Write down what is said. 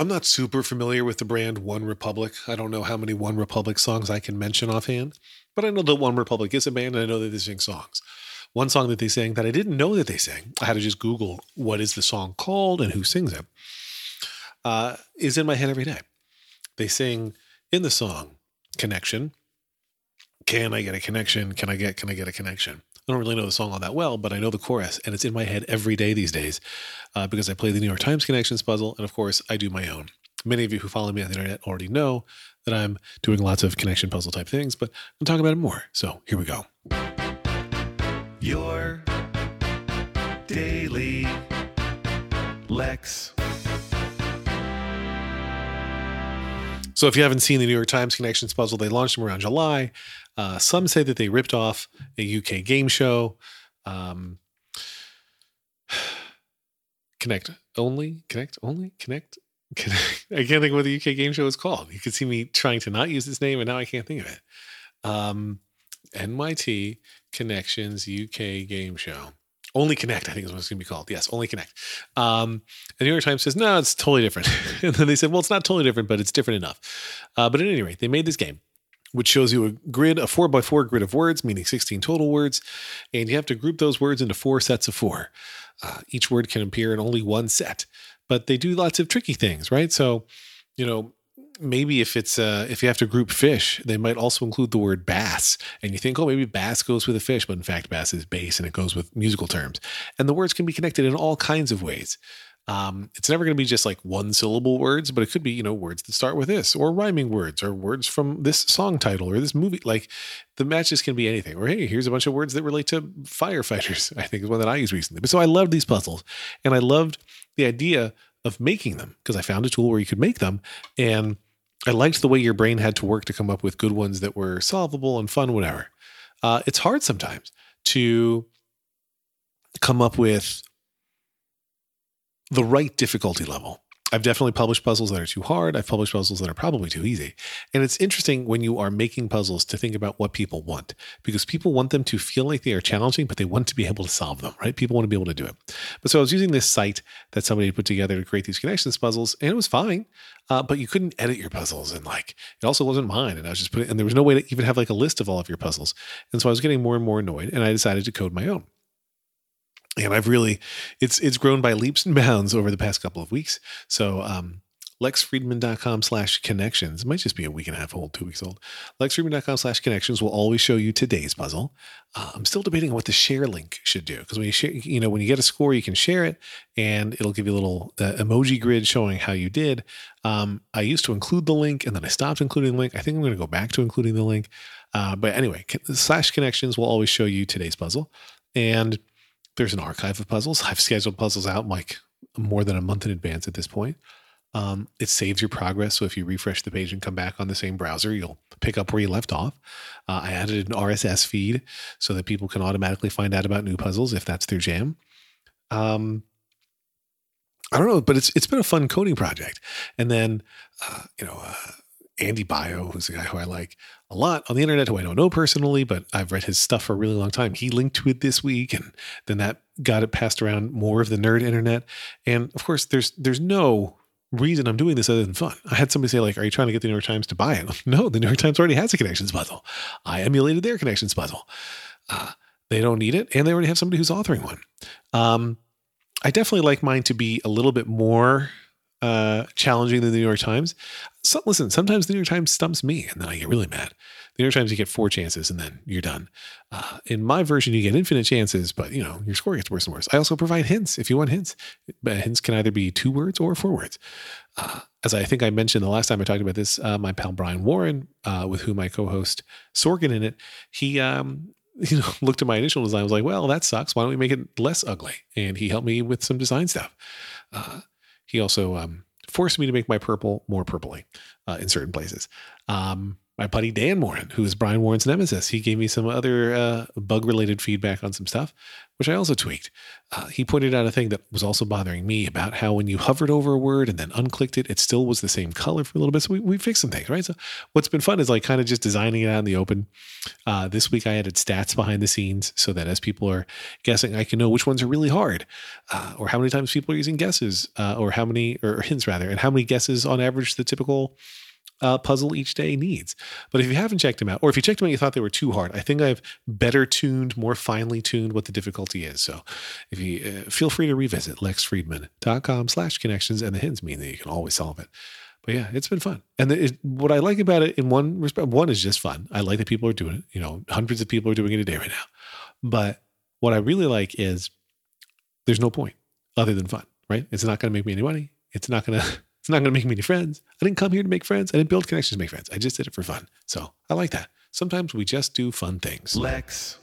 I'm not super familiar with the brand One Republic. I don't know how many One Republic songs I can mention offhand, but I know that One Republic is a band and I know that they sing songs. One song that they sang that I didn't know that they sang, I had to just Google what is the song called and who sings it, uh, is in my head every day. They sing in the song Connection. Can I get a connection? Can I get, can I get a connection? I don't really know the song all that well, but I know the chorus, and it's in my head every day these days uh, because I play the New York Times Connections puzzle, and of course, I do my own. Many of you who follow me on the internet already know that I'm doing lots of connection puzzle type things, but I'm talking about it more. So here we go. Your daily Lex. So if you haven't seen the New York Times Connections puzzle, they launched them around July. Uh, some say that they ripped off a UK game show. Um, connect only, connect only, connect. connect. I can't think what the UK game show is called. You can see me trying to not use this name, and now I can't think of it. Um, NYT Connections UK Game Show. Only Connect, I think is what it's going to be called. Yes, Only Connect. Um, the New York Times says, no, it's totally different. and then they said, well, it's not totally different, but it's different enough. Uh, but at any rate, they made this game, which shows you a grid, a four by four grid of words, meaning 16 total words. And you have to group those words into four sets of four. Uh, each word can appear in only one set, but they do lots of tricky things, right? So, you know, maybe if it's uh, if you have to group fish, they might also include the word bass, and you think, oh, maybe bass goes with a fish, but in fact, bass is bass, and it goes with musical terms, and the words can be connected in all kinds of ways. Um, it's never going to be just like one syllable words, but it could be you know words that start with this, or rhyming words, or words from this song title or this movie. Like the matches can be anything. Or hey, here's a bunch of words that relate to firefighters. I think is one that I used recently. But so I loved these puzzles, and I loved the idea of making them because I found a tool where you could make them and I liked the way your brain had to work to come up with good ones that were solvable and fun, whatever. Uh, it's hard sometimes to come up with the right difficulty level. I've definitely published puzzles that are too hard. I've published puzzles that are probably too easy. And it's interesting when you are making puzzles to think about what people want because people want them to feel like they are challenging, but they want to be able to solve them, right? People want to be able to do it. But so I was using this site that somebody put together to create these connections puzzles, and it was fine. Uh, but you couldn't edit your puzzles, and like it also wasn't mine. And I was just putting, and there was no way to even have like a list of all of your puzzles. And so I was getting more and more annoyed, and I decided to code my own and I've really it's it's grown by leaps and bounds over the past couple of weeks. So um lexfriedman.com slash connections. Might just be a week and a half old, two weeks old. lexfriedman.com slash connections will always show you today's puzzle. Uh, I'm still debating what the share link should do because when you share, you know, when you get a score, you can share it and it'll give you a little uh, emoji grid showing how you did. Um, I used to include the link and then I stopped including the link. I think I'm going to go back to including the link. Uh, but anyway, slash connections will always show you today's puzzle. And there's an archive of puzzles. I've scheduled puzzles out like more than a month in advance at this point. Um, it saves your progress. So if you refresh the page and come back on the same browser, you'll pick up where you left off. Uh, I added an RSS feed so that people can automatically find out about new puzzles if that's their jam. Um, I don't know, but it's it's been a fun coding project. And then, uh, you know, uh, Andy Baio, who's a guy who I like a lot on the internet, who I don't know personally, but I've read his stuff for a really long time. He linked to it this week, and then that got it passed around more of the nerd internet. And of course, there's there's no reason I'm doing this other than fun. I had somebody say, like, are you trying to get the New York Times to buy it? no, the New York Times already has a connections puzzle. I emulated their connections puzzle. Uh, they don't need it, and they already have somebody who's authoring one. Um, I definitely like mine to be a little bit more uh, challenging the New York Times. So, listen, sometimes the New York Times stumps me, and then I get really mad. The New York Times, you get four chances, and then you're done. Uh, in my version, you get infinite chances, but you know your score gets worse and worse. I also provide hints if you want hints. But hints can either be two words or four words. Uh, as I think I mentioned the last time I talked about this, uh, my pal Brian Warren, uh, with whom I co-host Sorkin in it, he um, you know looked at my initial design. I was like, well, that sucks. Why don't we make it less ugly? And he helped me with some design stuff. Uh, he also um, forced me to make my purple more purpley uh, in certain places. Um, my buddy Dan Moren, who is Brian Warren's nemesis. He gave me some other uh, bug related feedback on some stuff, which I also tweaked. Uh, he pointed out a thing that was also bothering me about how when you hovered over a word and then unclicked it, it still was the same color for a little bit. So we, we fixed some things, right? So what's been fun is like kind of just designing it out in the open. Uh, this week I added stats behind the scenes so that as people are guessing, I can know which ones are really hard uh, or how many times people are using guesses uh, or how many, or hints rather, and how many guesses on average the typical uh, puzzle each day needs. But if you haven't checked them out, or if you checked them out, you thought they were too hard, I think I've better tuned, more finely tuned what the difficulty is. So if you uh, feel free to revisit lexfriedman.com slash connections, and the hints mean that you can always solve it. But yeah, it's been fun. And it, what I like about it in one respect, one is just fun. I like that people are doing it. You know, hundreds of people are doing it a day right now. But what I really like is there's no point other than fun, right? It's not going to make me any money. It's not going to it's not going to make me any friends. I didn't come here to make friends. I didn't build connections to make friends. I just did it for fun. So I like that. Sometimes we just do fun things. Lex.